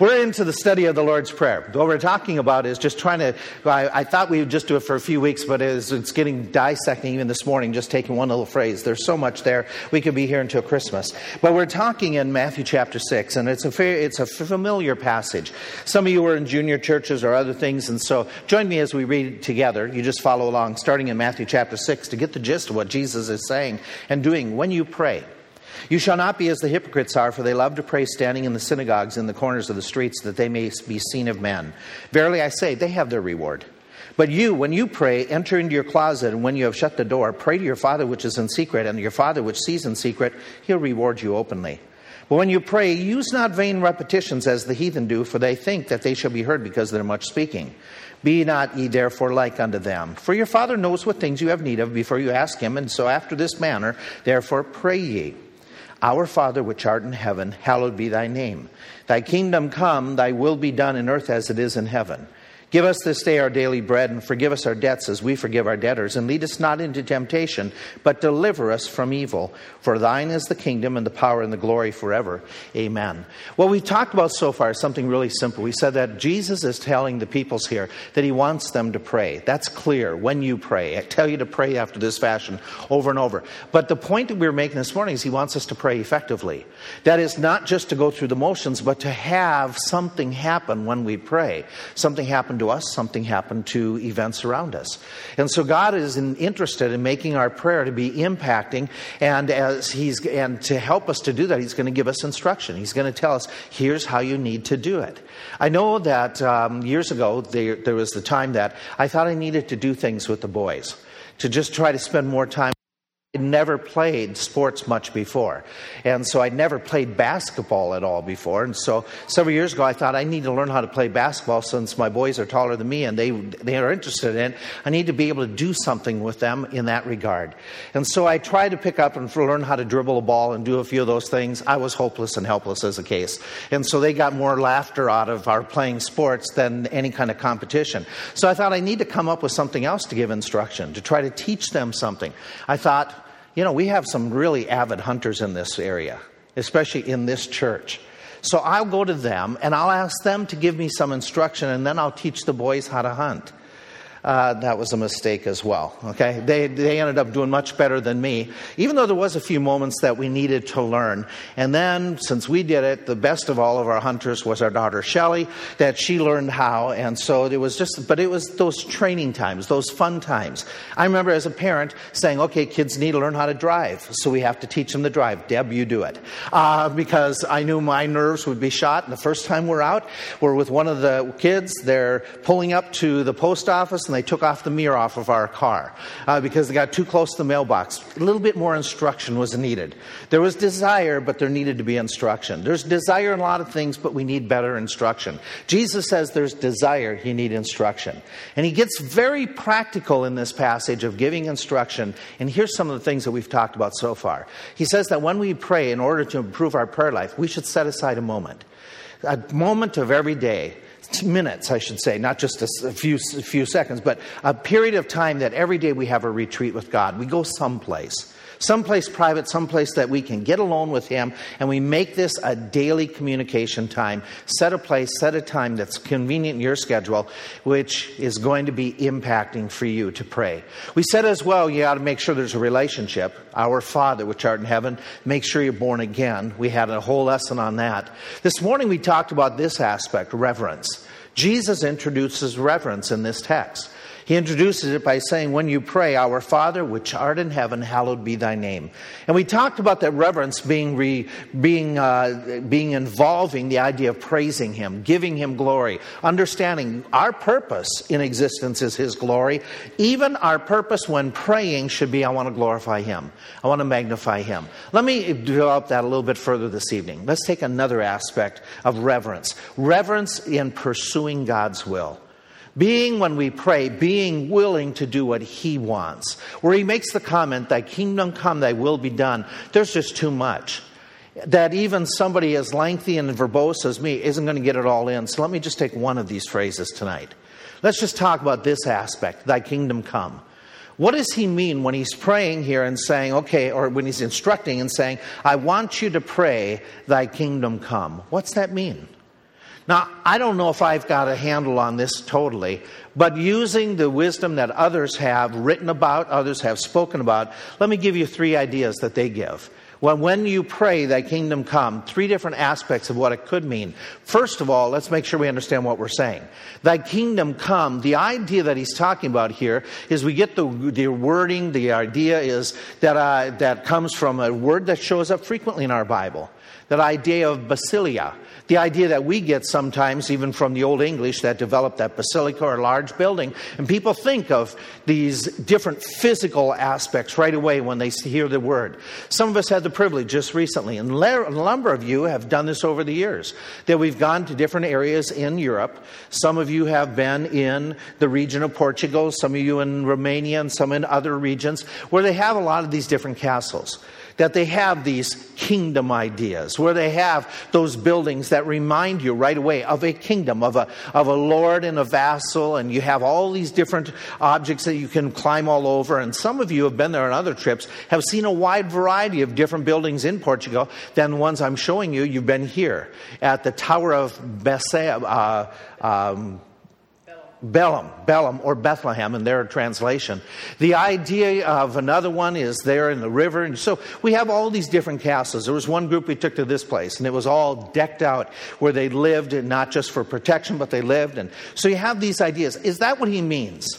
We're into the study of the Lord's Prayer. What we're talking about is just trying to. I, I thought we would just do it for a few weeks, but it's, it's, getting dissecting even this morning, just taking one little phrase. There's so much there. We could be here until Christmas. But we're talking in Matthew chapter 6, and it's a, it's a familiar passage. Some of you are in junior churches or other things, and so join me as we read together. You just follow along, starting in Matthew chapter 6, to get the gist of what Jesus is saying and doing when you pray. You shall not be as the hypocrites are, for they love to pray standing in the synagogues in the corners of the streets, that they may be seen of men. Verily I say, they have their reward. But you, when you pray, enter into your closet, and when you have shut the door, pray to your Father which is in secret, and your Father which sees in secret, he'll reward you openly. But when you pray, use not vain repetitions as the heathen do, for they think that they shall be heard because they're much speaking. Be not ye therefore like unto them. For your Father knows what things you have need of before you ask him, and so after this manner, therefore pray ye. Our Father which art in heaven, hallowed be thy name. Thy kingdom come, thy will be done in earth as it is in heaven. Give us this day our daily bread, and forgive us our debts as we forgive our debtors. And lead us not into temptation, but deliver us from evil. For thine is the kingdom, and the power, and the glory forever. Amen. What we've talked about so far is something really simple. We said that Jesus is telling the peoples here that he wants them to pray. That's clear when you pray. I tell you to pray after this fashion over and over. But the point that we we're making this morning is he wants us to pray effectively. That is not just to go through the motions, but to have something happen when we pray. Something happen to to us, something happened to events around us. And so God is in, interested in making our prayer to be impacting, and as He's and to help us to do that, He's going to give us instruction. He's going to tell us, here's how you need to do it. I know that um, years ago there, there was the time that I thought I needed to do things with the boys to just try to spend more time Never played sports much before. And so I'd never played basketball at all before. And so several years ago, I thought I need to learn how to play basketball since my boys are taller than me and they, they are interested in it. I need to be able to do something with them in that regard. And so I tried to pick up and learn how to dribble a ball and do a few of those things. I was hopeless and helpless as a case. And so they got more laughter out of our playing sports than any kind of competition. So I thought I need to come up with something else to give instruction, to try to teach them something. I thought, you know, we have some really avid hunters in this area, especially in this church. So I'll go to them and I'll ask them to give me some instruction and then I'll teach the boys how to hunt uh, that was a mistake as well. Okay, they they ended up doing much better than me, even though there was a few moments that we needed to learn. And then, since we did it, the best of all of our hunters was our daughter Shelley, that she learned how. And so it was just, but it was those training times, those fun times. I remember as a parent saying, "Okay, kids need to learn how to drive, so we have to teach them to drive." Deb, you do it, uh, because I knew my nerves would be shot. And the first time we're out, we're with one of the kids. They're pulling up to the post office and they took off the mirror off of our car uh, because they got too close to the mailbox. A little bit more instruction was needed. There was desire, but there needed to be instruction. There's desire in a lot of things, but we need better instruction. Jesus says there's desire, you need instruction. And he gets very practical in this passage of giving instruction. And here's some of the things that we've talked about so far. He says that when we pray, in order to improve our prayer life, we should set aside a moment. A moment of every day minutes, I should say, not just a, few, a few seconds, but a period of time that every day we have a retreat with God. We go someplace someplace private, someplace that we can get alone with Him, and we make this a daily communication time. Set a place, set a time that's convenient in your schedule, which is going to be impacting for you to pray. We said as well, you got to make sure there's a relationship. Our Father, which art in heaven, make sure you're born again. We had a whole lesson on that. This morning we talked about this aspect, reverence. Jesus introduces reverence in this text. He introduces it by saying, When you pray, Our Father, which art in heaven, hallowed be thy name. And we talked about that reverence being, re, being, uh, being involving the idea of praising Him, giving Him glory, understanding our purpose in existence is His glory. Even our purpose when praying should be, I want to glorify Him, I want to magnify Him. Let me develop that a little bit further this evening. Let's take another aspect of reverence reverence in pursuing God's will. Being, when we pray, being willing to do what He wants. Where He makes the comment, Thy kingdom come, Thy will be done, there's just too much. That even somebody as lengthy and verbose as me isn't going to get it all in. So let me just take one of these phrases tonight. Let's just talk about this aspect Thy kingdom come. What does he mean when he's praying here and saying, okay, or when he's instructing and saying, I want you to pray, Thy kingdom come? What's that mean? Now, I don't know if I've got a handle on this totally, but using the wisdom that others have written about, others have spoken about, let me give you three ideas that they give. Well, when you pray, thy kingdom come, three different aspects of what it could mean. First of all, let's make sure we understand what we're saying. Thy kingdom come, the idea that he's talking about here is we get the, the wording, the idea is that, uh, that comes from a word that shows up frequently in our Bible. That idea of basileia, the idea that we get sometimes, even from the Old English, that developed that basilica or large building. And people think of these different physical aspects right away when they hear the word. Some of us had the privilege just recently, and a number of you have done this over the years, that we've gone to different areas in Europe. Some of you have been in the region of Portugal, some of you in Romania, and some in other regions where they have a lot of these different castles that they have these kingdom ideas, where they have those buildings that remind you right away of a kingdom, of a, of a lord and a vassal, and you have all these different objects that you can climb all over. And some of you have been there on other trips, have seen a wide variety of different buildings in Portugal than the ones I'm showing you. You've been here at the Tower of Bessé. Uh, um, Belem, Belem, or Bethlehem in their translation. The idea of another one is there in the river. And so we have all these different castles. There was one group we took to this place, and it was all decked out where they lived, and not just for protection, but they lived. And so you have these ideas. Is that what he means?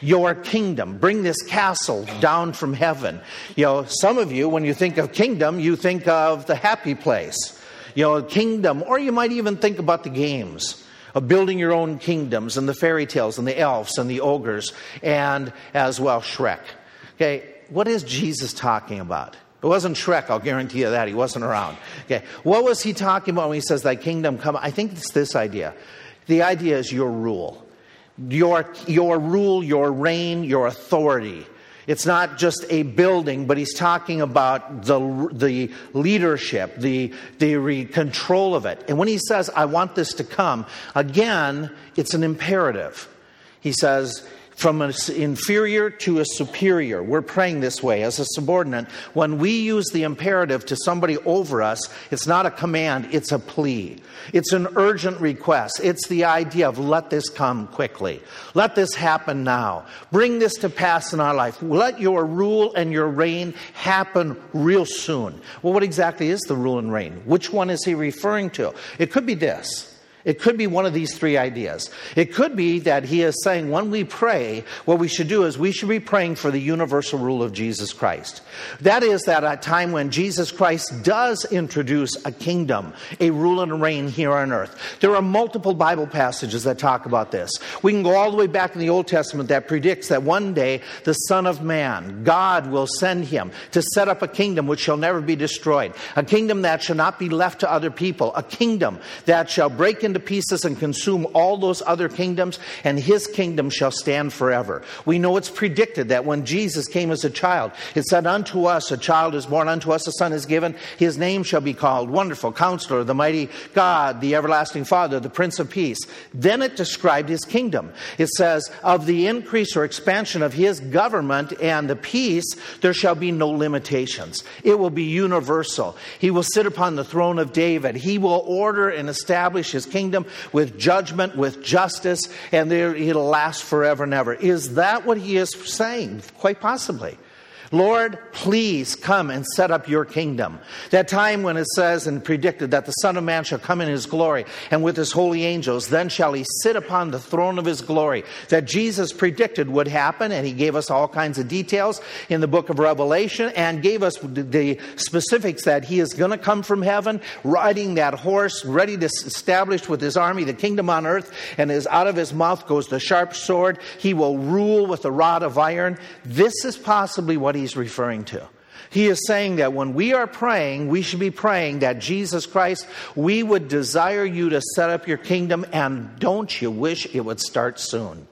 Your kingdom. Bring this castle down from heaven. You know, some of you, when you think of kingdom, you think of the happy place. You know, kingdom, or you might even think about the games of building your own kingdoms and the fairy tales and the elves and the ogres and as well Shrek. Okay, what is Jesus talking about? It wasn't Shrek, I'll guarantee you that. He wasn't around. Okay, what was he talking about when he says, Thy kingdom come? I think it's this idea. The idea is your rule. Your, your rule, your reign, your authority. It's not just a building, but he's talking about the, the leadership, the, the control of it. And when he says, I want this to come, again, it's an imperative. He says, from an inferior to a superior. We're praying this way as a subordinate. When we use the imperative to somebody over us, it's not a command, it's a plea. It's an urgent request. It's the idea of let this come quickly. Let this happen now. Bring this to pass in our life. Let your rule and your reign happen real soon. Well, what exactly is the rule and reign? Which one is he referring to? It could be this. It could be one of these three ideas. It could be that he is saying when we pray, what we should do is we should be praying for the universal rule of Jesus Christ. That is that at a time when Jesus Christ does introduce a kingdom, a rule and a reign here on earth. There are multiple Bible passages that talk about this. We can go all the way back in the Old Testament that predicts that one day the Son of Man, God will send him to set up a kingdom which shall never be destroyed, a kingdom that shall not be left to other people, a kingdom that shall break into into pieces and consume all those other kingdoms, and his kingdom shall stand forever. We know it's predicted that when Jesus came as a child, it said, Unto us a child is born, unto us a son is given. His name shall be called Wonderful Counselor, the Mighty God, the Everlasting Father, the Prince of Peace. Then it described his kingdom. It says, Of the increase or expansion of his government and the peace, there shall be no limitations. It will be universal. He will sit upon the throne of David. He will order and establish his kingdom kingdom with judgment, with justice, and there, it'll last forever and ever. Is that what he is saying? Quite possibly. Lord, please come and set up your kingdom. That time when it says and predicted that the Son of Man shall come in his glory and with his holy angels, then shall he sit upon the throne of his glory. That Jesus predicted would happen, and he gave us all kinds of details in the book of Revelation and gave us the specifics that he is going to come from heaven, riding that horse, ready to establish with his army the kingdom on earth, and as out of his mouth goes the sharp sword. He will rule with a rod of iron. This is possibly what he he's referring to. He is saying that when we are praying, we should be praying that Jesus Christ, we would desire you to set up your kingdom, and don't you wish it would start soon?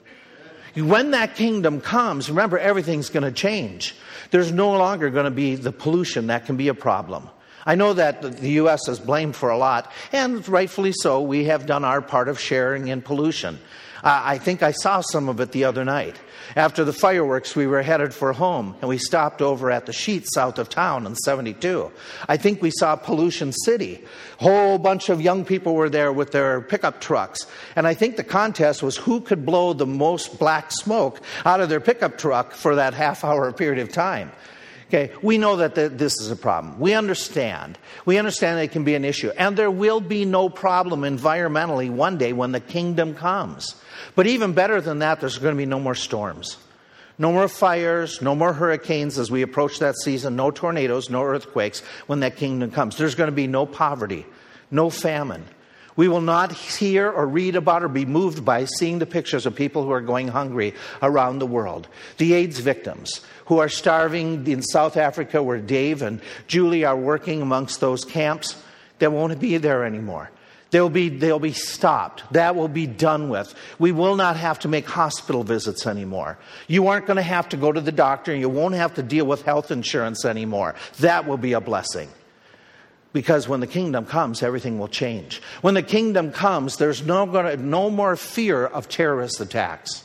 When that kingdom comes, remember everything's going to change. There's no longer going to be the pollution that can be a problem. I know that the U.S. is blamed for a lot, and rightfully so. We have done our part of sharing in pollution. Uh, I think I saw some of it the other night. After the fireworks, we were headed for home and we stopped over at the Sheetz south of town in 72. I think we saw Pollution City. Whole bunch of young people were there with their pickup trucks. And I think the contest was who could blow the most black smoke out of their pickup truck for that half hour period of time. Okay, we know that the, this is a problem. We understand. We understand that it can be an issue. And there will be no problem environmentally one day when the kingdom comes. But even better than that, there's going to be no more storms. No more fires, no more hurricanes as we approach that season, no tornadoes, no earthquakes when that kingdom comes. There's going to be no poverty, no famine. We will not hear or read about or be moved by seeing the pictures of people who are going hungry around the world. The AIDS victims who are starving in South Africa, where Dave and Julie are working amongst those camps, they won't be there anymore. They'll be, they'll be stopped. That will be done with. We will not have to make hospital visits anymore. You aren't going to have to go to the doctor and you won't have to deal with health insurance anymore. That will be a blessing. Because when the kingdom comes, everything will change. When the kingdom comes, there's no, gonna, no more fear of terrorist attacks.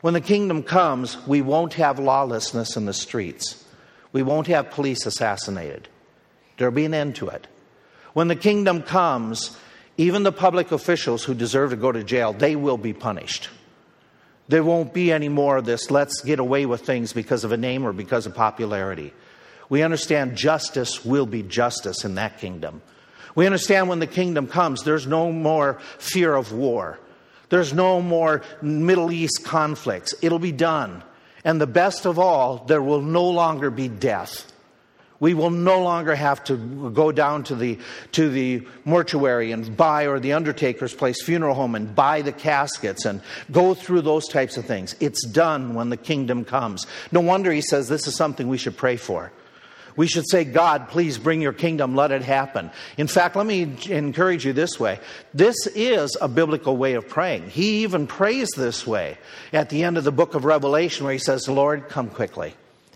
When the kingdom comes, we won't have lawlessness in the streets. We won't have police assassinated. There'll be an end to it. When the kingdom comes, even the public officials who deserve to go to jail, they will be punished. There won't be any more of this, let's get away with things because of a name or because of popularity. We understand justice will be justice in that kingdom. We understand when the kingdom comes, there's no more fear of war. There's no more Middle East conflicts. It'll be done. And the best of all, there will no longer be death. We will no longer have to go down to the, to the mortuary and buy, or the undertaker's place, funeral home, and buy the caskets and go through those types of things. It's done when the kingdom comes. No wonder he says this is something we should pray for. We should say, God, please bring your kingdom, let it happen. In fact, let me encourage you this way. This is a biblical way of praying. He even prays this way at the end of the book of Revelation, where he says, Lord, come quickly.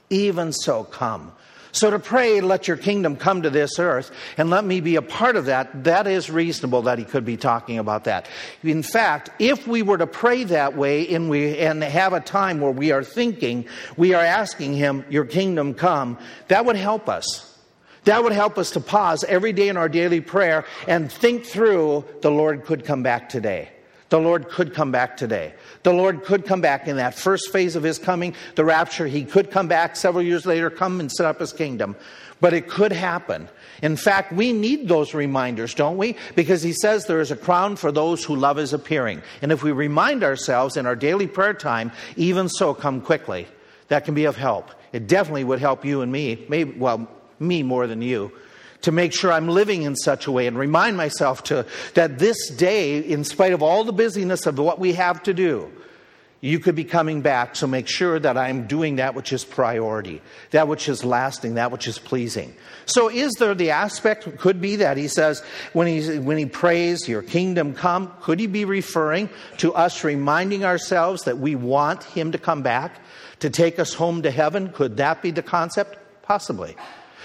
Even so, come. So to pray, let your kingdom come to this earth and let me be a part of that, that is reasonable that he could be talking about that. In fact, if we were to pray that way and we and have a time where we are thinking, we are asking him, Your kingdom come, that would help us. That would help us to pause every day in our daily prayer and think through the Lord could come back today. The Lord could come back today. The Lord could come back in that first phase of his coming, the rapture. He could come back several years later, come and set up his kingdom. But it could happen. In fact, we need those reminders, don't we? Because he says there is a crown for those who love his appearing. And if we remind ourselves in our daily prayer time, even so, come quickly, that can be of help. It definitely would help you and me, maybe, well, me more than you to make sure I'm living in such a way and remind myself to, that this day, in spite of all the busyness of what we have to do, you could be coming back. So make sure that I'm doing that which is priority, that which is lasting, that which is pleasing. So is there the aspect, could be that he says, when he, when he prays, Your kingdom come, could he be referring to us reminding ourselves that we want him to come back, to take us home to heaven? Could that be the concept? Possibly.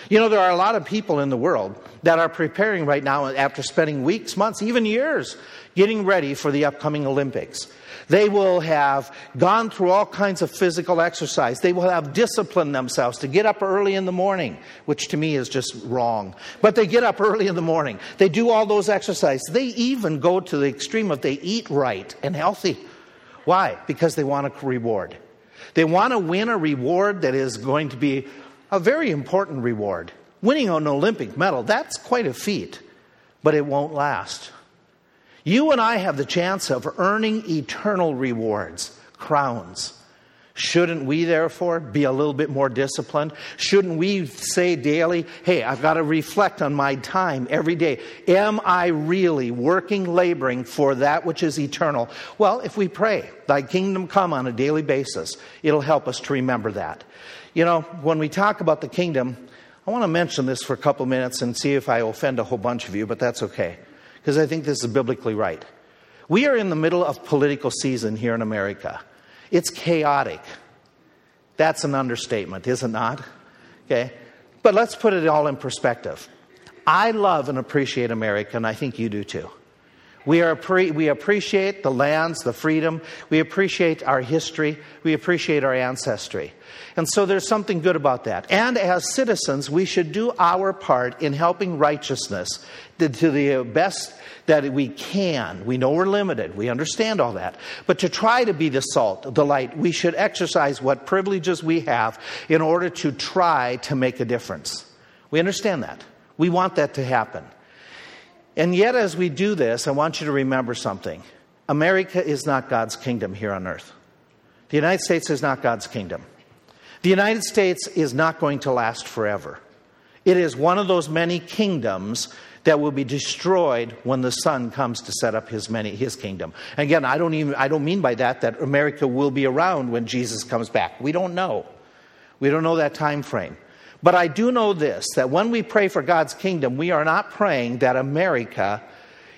You know, there are a lot of people in the world that are preparing right now after spending weeks, months, even years getting ready for the upcoming Olympics. They will have gone through all kinds of physical exercise. They will have disciplined themselves to get up early in the morning, which to me is just wrong. But they get up early in the morning. They do all those exercises. They even go to the extreme of they eat right and healthy. Why? Because they want a reward. They want to win a reward that is going to be a very important reward. Winning an Olympic medal, that's quite a feat, but it won't last. You and I have the chance of earning eternal rewards, crowns. Shouldn't we, therefore, be a little bit more disciplined? Shouldn't we say daily, hey, I've got to reflect on my time every day. Am I really working, laboring for that which is eternal? Well, if we pray, Thy kingdom come on a daily basis, it'll help us to remember that. You know, when we talk about the kingdom, I want to mention this for a couple minutes and see if I offend a whole bunch of you, but that's okay, because I think this is biblically right. We are in the middle of political season here in America. It's chaotic. That's an understatement, is it not? Okay? But let's put it all in perspective. I love and appreciate America, and I think you do too. We, are, we appreciate the lands, the freedom. We appreciate our history. We appreciate our ancestry. And so there's something good about that. And as citizens, we should do our part in helping righteousness to the best that we can. We know we're limited. We understand all that. But to try to be the salt, the light, we should exercise what privileges we have in order to try to make a difference. We understand that. We want that to happen. And yet, as we do this, I want you to remember something America is not God's kingdom here on earth. The United States is not God's kingdom. The United States is not going to last forever. It is one of those many kingdoms that will be destroyed when the Son comes to set up his, many, his kingdom. Again, I don't, even, I don't mean by that that America will be around when Jesus comes back. We don't know. We don't know that time frame. But I do know this that when we pray for God's kingdom, we are not praying that America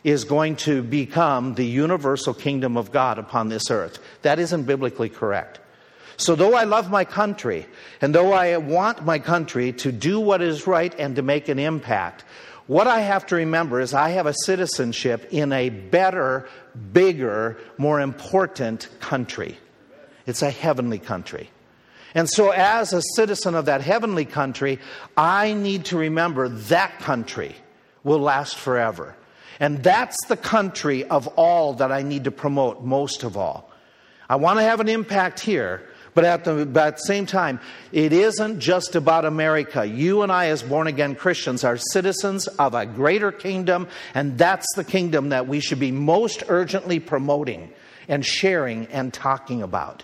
is going to become the universal kingdom of God upon this earth. That isn't biblically correct. So, though I love my country, and though I want my country to do what is right and to make an impact, what I have to remember is I have a citizenship in a better, bigger, more important country. It's a heavenly country. And so, as a citizen of that heavenly country, I need to remember that country will last forever. And that's the country of all that I need to promote most of all. I want to have an impact here, but at the, but at the same time, it isn't just about America. You and I, as born again Christians, are citizens of a greater kingdom, and that's the kingdom that we should be most urgently promoting and sharing and talking about.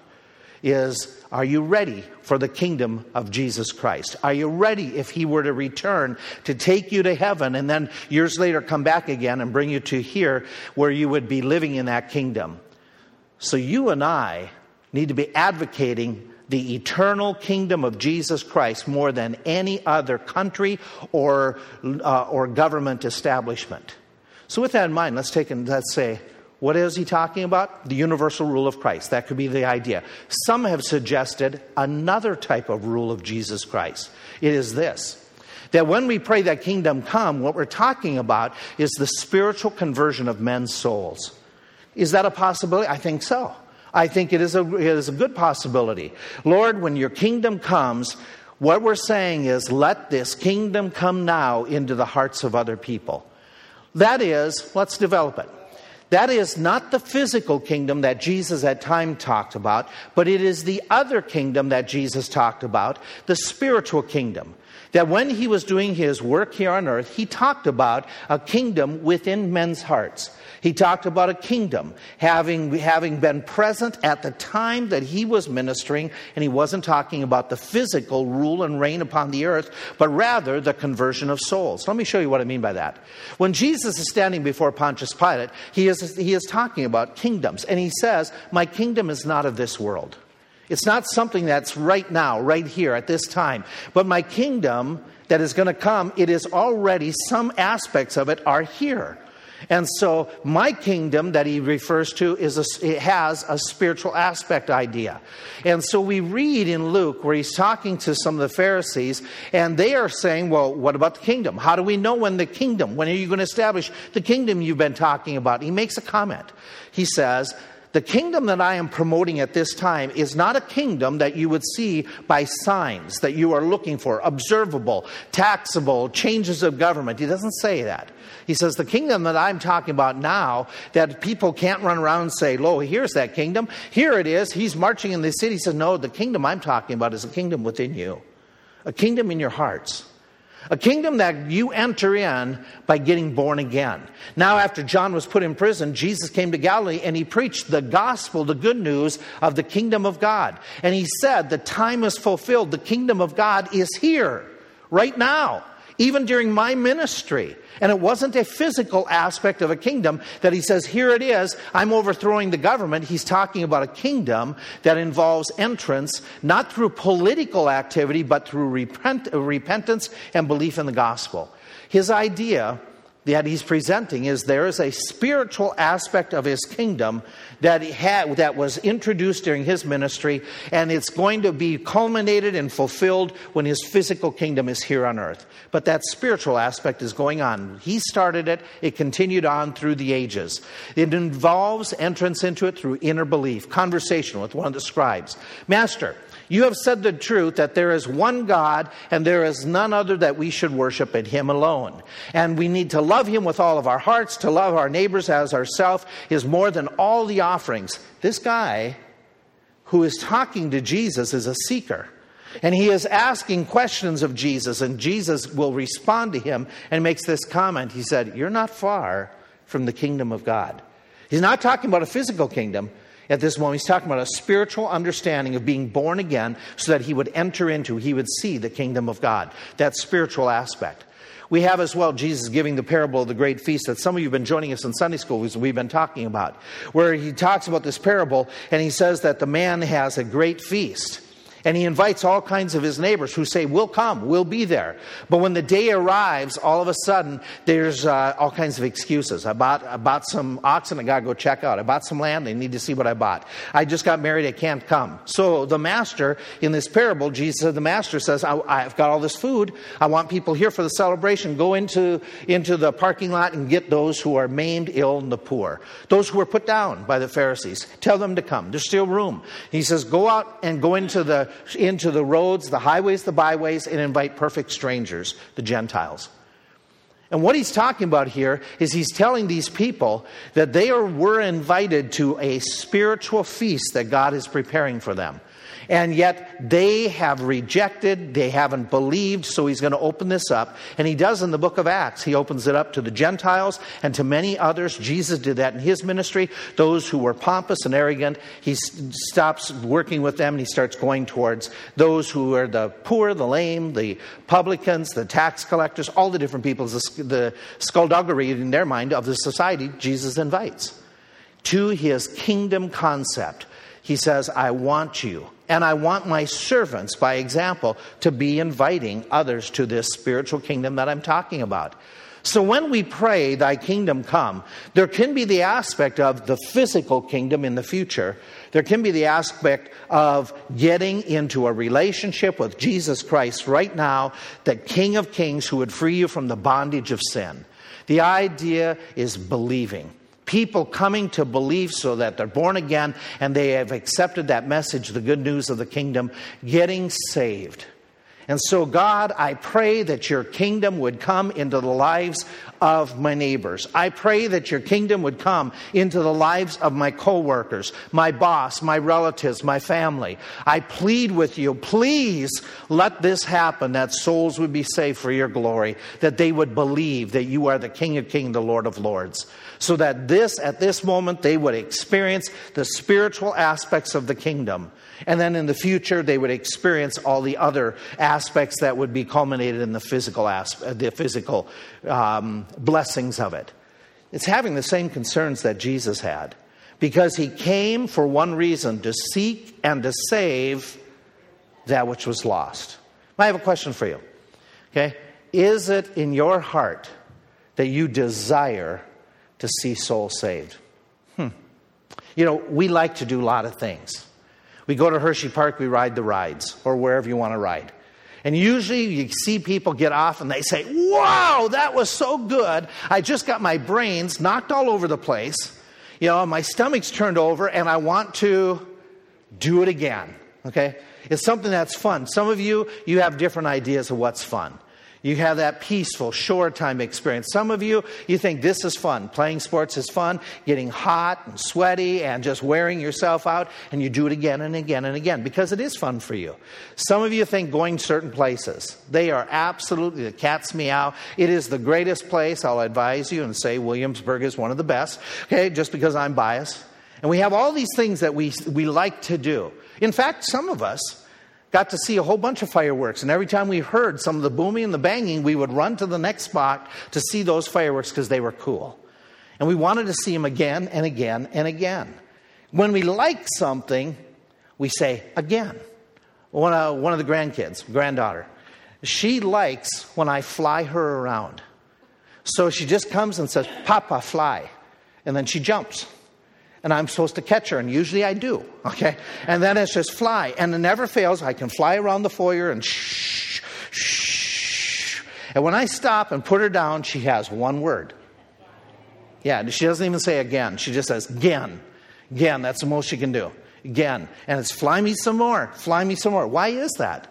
Is are you ready for the kingdom of Jesus Christ? Are you ready if he were to return to take you to heaven and then years later come back again and bring you to here where you would be living in that kingdom? So you and I need to be advocating the eternal kingdom of Jesus Christ more than any other country or, uh, or government establishment. So, with that in mind, let's take and let's say, what is he talking about? The universal rule of Christ. That could be the idea. Some have suggested another type of rule of Jesus Christ. It is this that when we pray that kingdom come, what we're talking about is the spiritual conversion of men's souls. Is that a possibility? I think so. I think it is a, it is a good possibility. Lord, when your kingdom comes, what we're saying is let this kingdom come now into the hearts of other people. That is, let's develop it. That is not the physical kingdom that Jesus at time talked about, but it is the other kingdom that Jesus talked about, the spiritual kingdom. That when he was doing his work here on earth, he talked about a kingdom within men's hearts. He talked about a kingdom having, having been present at the time that he was ministering, and he wasn't talking about the physical rule and reign upon the earth, but rather the conversion of souls. Let me show you what I mean by that. When Jesus is standing before Pontius Pilate, he is, he is talking about kingdoms, and he says, My kingdom is not of this world. It's not something that's right now, right here, at this time. But my kingdom that is going to come, it is already, some aspects of it are here. And so, my kingdom that he refers to is a, it has a spiritual aspect idea. And so, we read in Luke where he's talking to some of the Pharisees, and they are saying, Well, what about the kingdom? How do we know when the kingdom, when are you going to establish the kingdom you've been talking about? He makes a comment. He says, the kingdom that I am promoting at this time is not a kingdom that you would see by signs that you are looking for, observable, taxable, changes of government. He doesn't say that. He says, The kingdom that I'm talking about now, that people can't run around and say, Lo, here's that kingdom. Here it is. He's marching in the city. He says, No, the kingdom I'm talking about is a kingdom within you, a kingdom in your hearts. A kingdom that you enter in by getting born again. Now, after John was put in prison, Jesus came to Galilee and he preached the gospel, the good news of the kingdom of God. And he said, The time is fulfilled. The kingdom of God is here, right now even during my ministry. And it wasn't a physical aspect of a kingdom that he says, here it is, I'm overthrowing the government. He's talking about a kingdom that involves entrance, not through political activity, but through repent, repentance and belief in the gospel. His idea that he's presenting is there is a spiritual aspect of his kingdom that, he had, that was introduced during his ministry, and it's going to be culminated and fulfilled when his physical kingdom is here on earth. But that spiritual aspect is going on. He started it, it continued on through the ages. It involves entrance into it through inner belief, conversation with one of the scribes. Master, you have said the truth that there is one God and there is none other that we should worship in Him alone. And we need to love Him with all of our hearts, to love our neighbors as ourselves is more than all the offerings. This guy who is talking to Jesus is a seeker. And he is asking questions of Jesus, and Jesus will respond to him and makes this comment. He said, You're not far from the kingdom of God. He's not talking about a physical kingdom, at this moment. He's talking about a spiritual understanding of being born again so that he would enter into, he would see the kingdom of God. That spiritual aspect. We have as well Jesus giving the parable of the great feast that some of you have been joining us in Sunday school we've been talking about, where he talks about this parable and he says that the man has a great feast. And he invites all kinds of his neighbors who say, We'll come, we'll be there. But when the day arrives, all of a sudden, there's uh, all kinds of excuses. I bought, I bought some oxen, I got to go check out. I bought some land, they need to see what I bought. I just got married, I can't come. So the master, in this parable, Jesus The master says, I, have got all this food. I want people here for the celebration. Go into, into the parking lot and get those who are maimed, ill, and the poor. Those who were put down by the Pharisees. Tell them to come. There's still room. He says, Go out and go into the into the roads, the highways, the byways, and invite perfect strangers, the Gentiles. And what he's talking about here is he's telling these people that they are, were invited to a spiritual feast that God is preparing for them. And yet they have rejected, they haven't believed, so he's going to open this up. And he does in the book of Acts. He opens it up to the Gentiles and to many others. Jesus did that in his ministry. Those who were pompous and arrogant, he stops working with them and he starts going towards those who are the poor, the lame, the publicans, the tax collectors, all the different people, the skullduggery in their mind of the society Jesus invites to his kingdom concept. He says, I want you and I want my servants, by example, to be inviting others to this spiritual kingdom that I'm talking about. So when we pray, Thy kingdom come, there can be the aspect of the physical kingdom in the future. There can be the aspect of getting into a relationship with Jesus Christ right now, the King of Kings who would free you from the bondage of sin. The idea is believing people coming to believe so that they're born again and they have accepted that message, the good news of the kingdom, getting saved. And so, God, I pray that your kingdom would come into the lives of my neighbors. I pray that your kingdom would come into the lives of my coworkers, my boss, my relatives, my family. I plead with you, please let this happen that souls would be saved for your glory, that they would believe that you are the King of Kings, the Lord of Lords so that this, at this moment, they would experience the spiritual aspects of the kingdom. And then in the future, they would experience all the other aspects that would be culminated in the physical, asp- the physical um, blessings of it. It's having the same concerns that Jesus had because he came for one reason to seek and to save that which was lost. I have a question for you. Okay? Is it in your heart that you desire to see souls saved. Hmm. You know, we like to do a lot of things. We go to Hershey Park, we ride the rides, or wherever you want to ride. And usually you see people get off and they say, Wow, that was so good. I just got my brains knocked all over the place. You know, my stomach's turned over and I want to do it again. Okay? It's something that's fun. Some of you, you have different ideas of what's fun. You have that peaceful, short time experience. Some of you, you think this is fun. Playing sports is fun, getting hot and sweaty and just wearing yourself out, and you do it again and again and again because it is fun for you. Some of you think going certain places. They are absolutely the cat's meow. It is the greatest place. I'll advise you and say Williamsburg is one of the best, okay, just because I'm biased. And we have all these things that we, we like to do. In fact, some of us, got to see a whole bunch of fireworks. And every time we heard some of the booming and the banging, we would run to the next spot to see those fireworks because they were cool. And we wanted to see them again and again and again. When we like something, we say again. One, uh, one of the grandkids, granddaughter, she likes when I fly her around. So she just comes and says, Papa, fly. And then she jumps. And I'm supposed to catch her, and usually I do, okay? And then it's just fly. And it never fails. I can fly around the foyer and shh, shh. And when I stop and put her down, she has one word. Yeah, she doesn't even say again. She just says, again. Again, that's the most she can do. Again. And it's fly me some more, fly me some more. Why is that?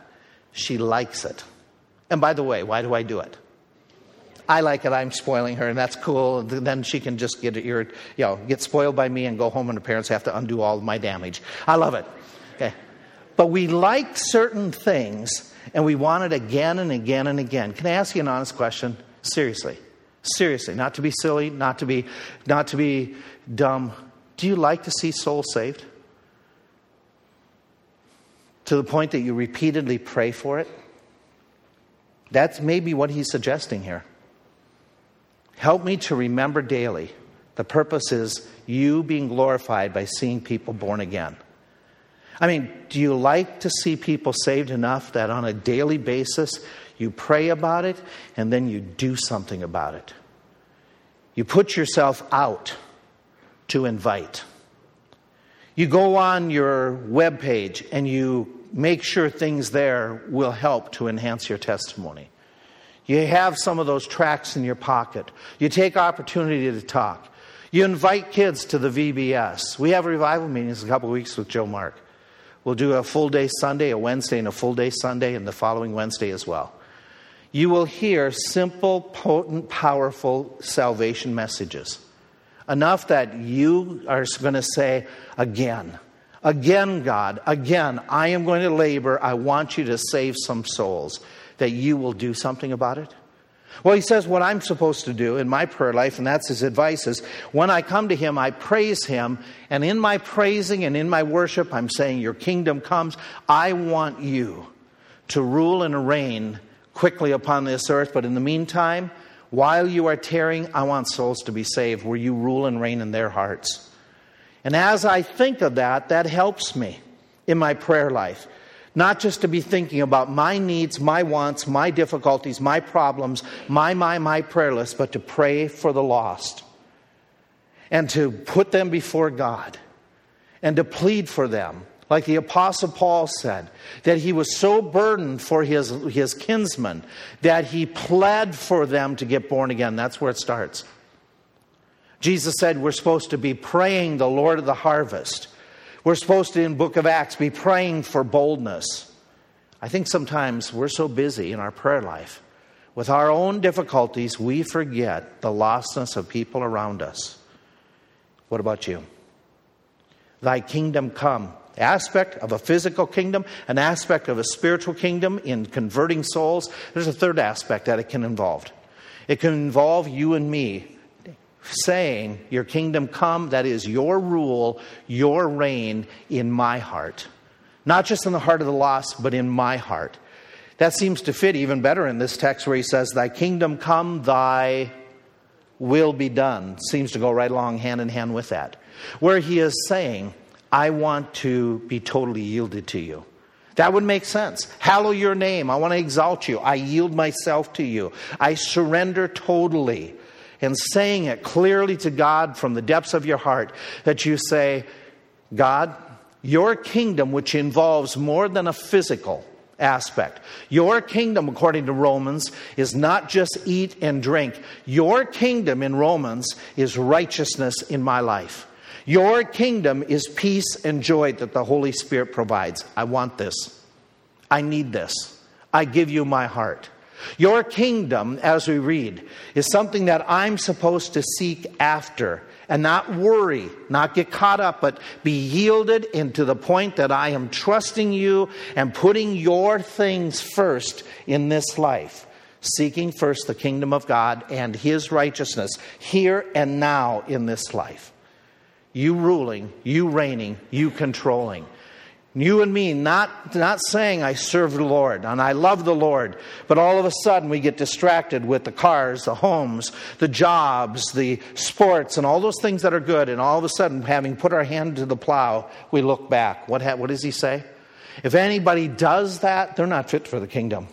She likes it. And by the way, why do I do it? I like it. I'm spoiling her, and that's cool. Then she can just get you know get spoiled by me and go home, and her parents have to undo all of my damage. I love it. Okay, but we like certain things, and we want it again and again and again. Can I ask you an honest question? Seriously, seriously, not to be silly, not to be not to be dumb. Do you like to see souls saved? To the point that you repeatedly pray for it? That's maybe what he's suggesting here. Help me to remember daily. The purpose is you being glorified by seeing people born again. I mean, do you like to see people saved enough that on a daily basis you pray about it and then you do something about it? You put yourself out to invite. You go on your web page and you make sure things there will help to enhance your testimony. You have some of those tracks in your pocket. You take opportunity to talk. You invite kids to the VBS. We have revival meetings a couple weeks with Joe Mark. We'll do a full day Sunday, a Wednesday, and a full day Sunday, and the following Wednesday as well. You will hear simple, potent, powerful salvation messages. Enough that you are going to say, again, again, God, again, I am going to labor. I want you to save some souls that you will do something about it? Well, he says what I'm supposed to do in my prayer life, and that's his advice is when I come to him, I praise him, and in my praising and in my worship, I'm saying, Your kingdom comes. I want you to rule and reign quickly upon this earth, but in the meantime, while you are tearing, I want souls to be saved where you rule and reign in their hearts. And as I think of that, that helps me in my prayer life. Not just to be thinking about my needs, my wants, my difficulties, my problems, my, my, my prayer list, but to pray for the lost and to put them before God and to plead for them. Like the Apostle Paul said, that he was so burdened for his, his kinsmen that he pled for them to get born again. That's where it starts. Jesus said we're supposed to be praying the Lord of the harvest we're supposed to, in book of Acts, be praying for boldness. I think sometimes we're so busy in our prayer life with our own difficulties, we forget the lostness of people around us. What about you? Thy kingdom come. Aspect of a physical kingdom, an aspect of a spiritual kingdom in converting souls. There's a third aspect that it can involve. It can involve you and me saying, Your kingdom come, that is your rule, your reign in my heart. Not just in the heart of the lost, but in my heart. That seems to fit even better in this text where he says, Thy kingdom come, thy will be done. Seems to go right along hand in hand with that. Where he is saying, I want to be totally yielded to you. That would make sense. Hallow your name. I want to exalt you. I yield myself to you. I surrender totally and saying it clearly to God from the depths of your heart that you say, God, your kingdom, which involves more than a physical aspect, your kingdom, according to Romans, is not just eat and drink. Your kingdom in Romans is righteousness in my life. Your kingdom is peace and joy that the Holy Spirit provides. I want this. I need this. I give you my heart. Your kingdom, as we read, is something that I'm supposed to seek after and not worry, not get caught up, but be yielded into the point that I am trusting you and putting your things first in this life. Seeking first the kingdom of God and his righteousness here and now in this life. You ruling, you reigning, you controlling. You and me not, not saying I serve the Lord and I love the Lord, but all of a sudden we get distracted with the cars, the homes, the jobs, the sports, and all those things that are good. And all of a sudden, having put our hand to the plow, we look back. What, ha- what does he say? If anybody does that, they're not fit for the kingdom.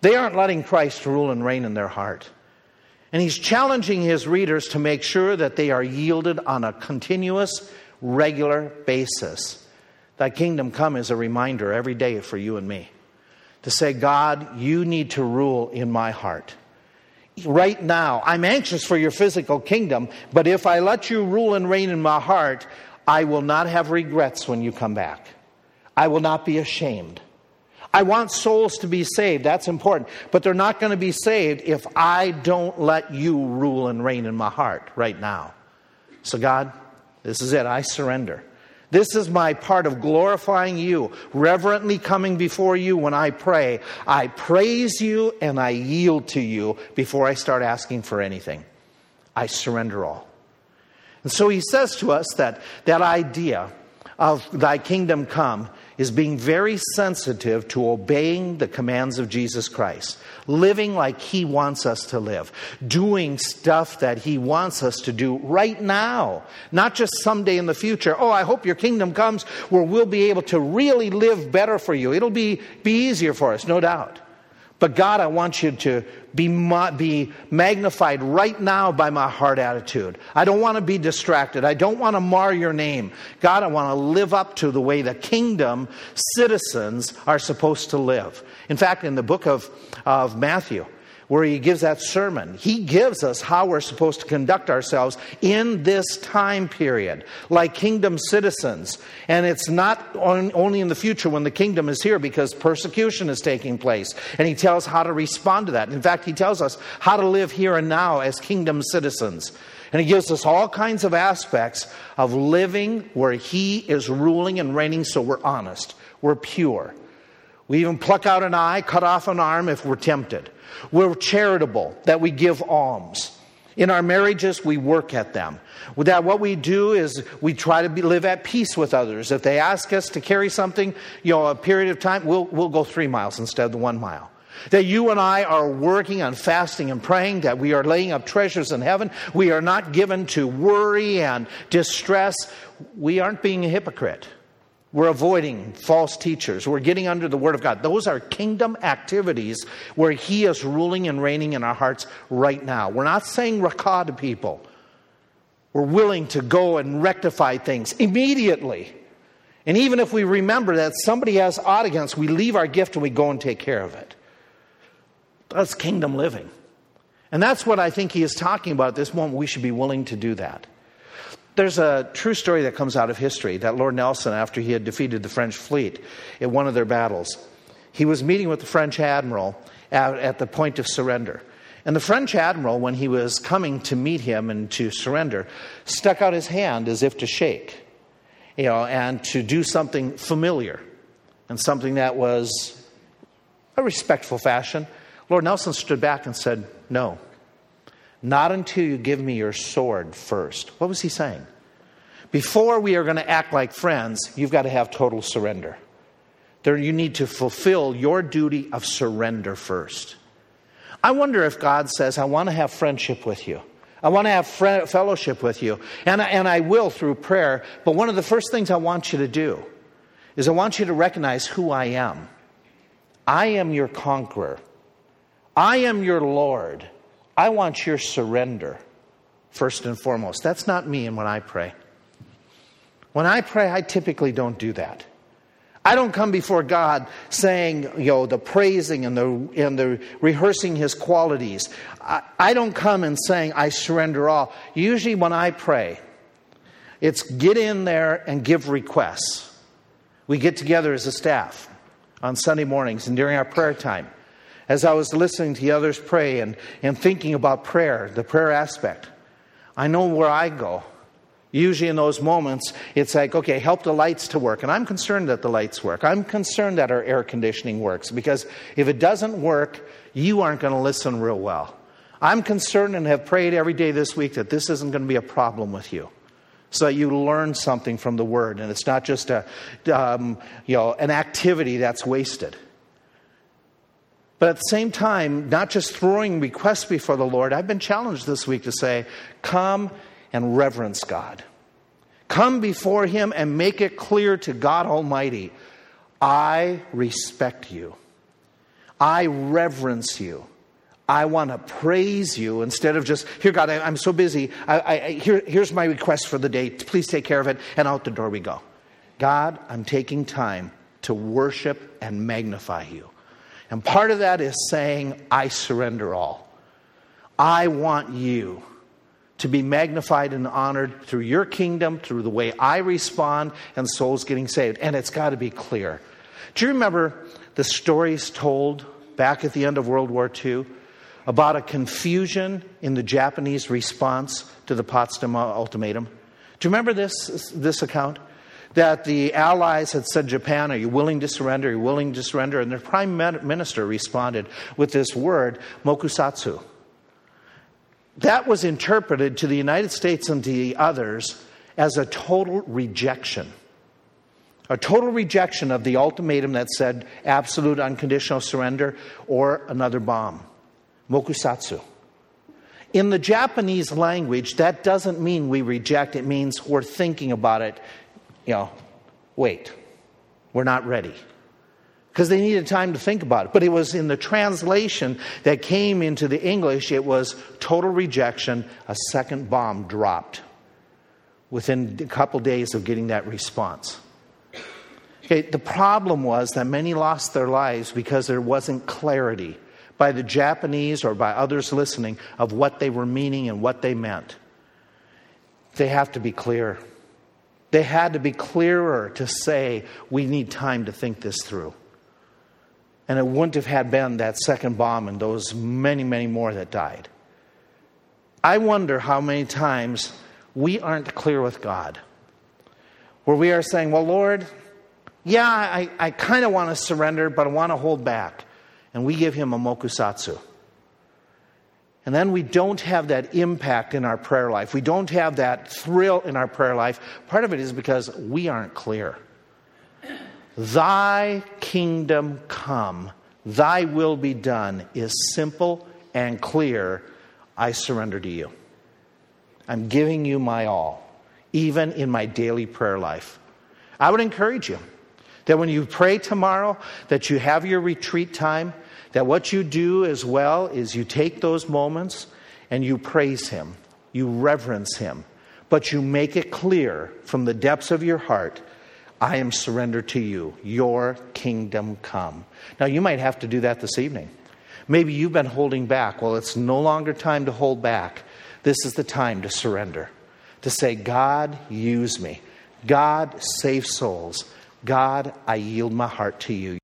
They aren't letting Christ rule and reign in their heart. And he's challenging his readers to make sure that they are yielded on a continuous, regular basis. Thy kingdom come is a reminder every day for you and me to say, God, you need to rule in my heart. Right now, I'm anxious for your physical kingdom, but if I let you rule and reign in my heart, I will not have regrets when you come back. I will not be ashamed. I want souls to be saved. That's important. But they're not going to be saved if I don't let you rule and reign in my heart right now. So, God, this is it. I surrender. This is my part of glorifying you, reverently coming before you when I pray. I praise you and I yield to you before I start asking for anything. I surrender all. And so he says to us that that idea of thy kingdom come is being very sensitive to obeying the commands of Jesus Christ, living like He wants us to live, doing stuff that He wants us to do right now, not just someday in the future. Oh, I hope your kingdom comes where we'll be able to really live better for you. It'll be, be easier for us, no doubt. But God, I want you to be, be magnified right now by my heart attitude. I don't want to be distracted. I don't want to mar your name. God, I want to live up to the way the kingdom citizens are supposed to live. In fact, in the book of, of Matthew, where he gives that sermon. He gives us how we're supposed to conduct ourselves in this time period, like kingdom citizens. And it's not on, only in the future when the kingdom is here because persecution is taking place. And he tells how to respond to that. In fact, he tells us how to live here and now as kingdom citizens. And he gives us all kinds of aspects of living where he is ruling and reigning so we're honest, we're pure. We even pluck out an eye, cut off an arm if we're tempted. We're charitable, that we give alms. In our marriages, we work at them. That what we do is we try to be, live at peace with others. If they ask us to carry something, you know, a period of time, we'll, we'll go three miles instead of the one mile. That you and I are working on fasting and praying, that we are laying up treasures in heaven. We are not given to worry and distress. We aren't being a hypocrite. We're avoiding false teachers. We're getting under the Word of God. Those are kingdom activities where He is ruling and reigning in our hearts right now. We're not saying raca to people. We're willing to go and rectify things immediately. And even if we remember that somebody has odd against, we leave our gift and we go and take care of it. That's kingdom living. And that's what I think he is talking about at this moment. We should be willing to do that. There's a true story that comes out of history that Lord Nelson, after he had defeated the French fleet in one of their battles, he was meeting with the French admiral at, at the point of surrender. And the French admiral, when he was coming to meet him and to surrender, stuck out his hand as if to shake, you know, and to do something familiar and something that was a respectful fashion. Lord Nelson stood back and said, No, not until you give me your sword first. What was he saying? Before we are going to act like friends, you've got to have total surrender. There, you need to fulfill your duty of surrender first. I wonder if God says, I want to have friendship with you. I want to have fellowship with you. And I, and I will through prayer. But one of the first things I want you to do is I want you to recognize who I am. I am your conqueror. I am your Lord. I want your surrender first and foremost. That's not me and when I pray. When I pray, I typically don't do that. I don't come before God saying, you know, the praising and the, and the rehearsing his qualities. I, I don't come and saying, I surrender all. Usually when I pray, it's get in there and give requests. We get together as a staff on Sunday mornings and during our prayer time as I was listening to others pray and, and thinking about prayer, the prayer aspect, I know where I go. Usually in those moments, it's like, okay, help the lights to work. And I'm concerned that the lights work. I'm concerned that our air conditioning works because if it doesn't work, you aren't going to listen real well. I'm concerned and have prayed every day this week that this isn't going to be a problem with you. So that you learn something from the word and it's not just a, um, you know, an activity that's wasted. But at the same time, not just throwing requests before the Lord, I've been challenged this week to say, come and reverence God. Come before Him and make it clear to God Almighty I respect you. I reverence you. I want to praise you instead of just, here, God, I, am so busy. I, I, here, here's my request for the day. Please take care of it. And out the door we go. God, I'm taking time to worship and magnify you. And part of that is saying, I surrender all. I want you to be magnified and honored through your kingdom, through the way I respond, and souls getting saved. And it's got to be clear. Do you remember the stories told back at the end of World War II about a confusion in the Japanese response to the Potsdam Ultimatum? Do you remember this, this account? That the Allies had said, Japan, are you willing to surrender? Are you willing to surrender? And their prime minister responded with this word, mokusatsu that was interpreted to the United States and to the others as a total rejection. A total rejection of the ultimatum that said absolute unconditional surrender or another bomb. Mokusatsu. In the Japanese language, that doesn't mean we reject, it means we're thinking about it. You know, wait, we're not ready because they needed time to think about it. But it was in the translation that came into the English, it was total rejection, a second bomb dropped within a couple days of getting that response. Okay, the problem was that many lost their lives because there wasn't clarity by the Japanese or by others listening of what they were meaning and what they meant. They have to be clear. They had to be clearer to say, we need time to think this through. And it wouldn't have had been that second bomb and those many, many more that died. I wonder how many times we aren't clear with God. Where we are saying, Well, Lord, yeah, I, I kind of want to surrender, but I want to hold back. And we give him a mokusatsu. And then we don't have that impact in our prayer life. We don't have that thrill in our prayer life. Part of it is because we aren't clear. Thy kingdom come, thy will be done is simple and clear. I surrender to you. I'm giving you my all, even in my daily prayer life. I would encourage you that when you pray tomorrow, that you have your retreat time, that what you do as well is you take those moments and you praise Him, you reverence Him, but you make it clear from the depths of your heart I am surrendered to you. Your kingdom come. Now, you might have to do that this evening. Maybe you've been holding back. Well, it's no longer time to hold back. This is the time to surrender, to say, God, use me. God, save souls. God, I yield my heart to you.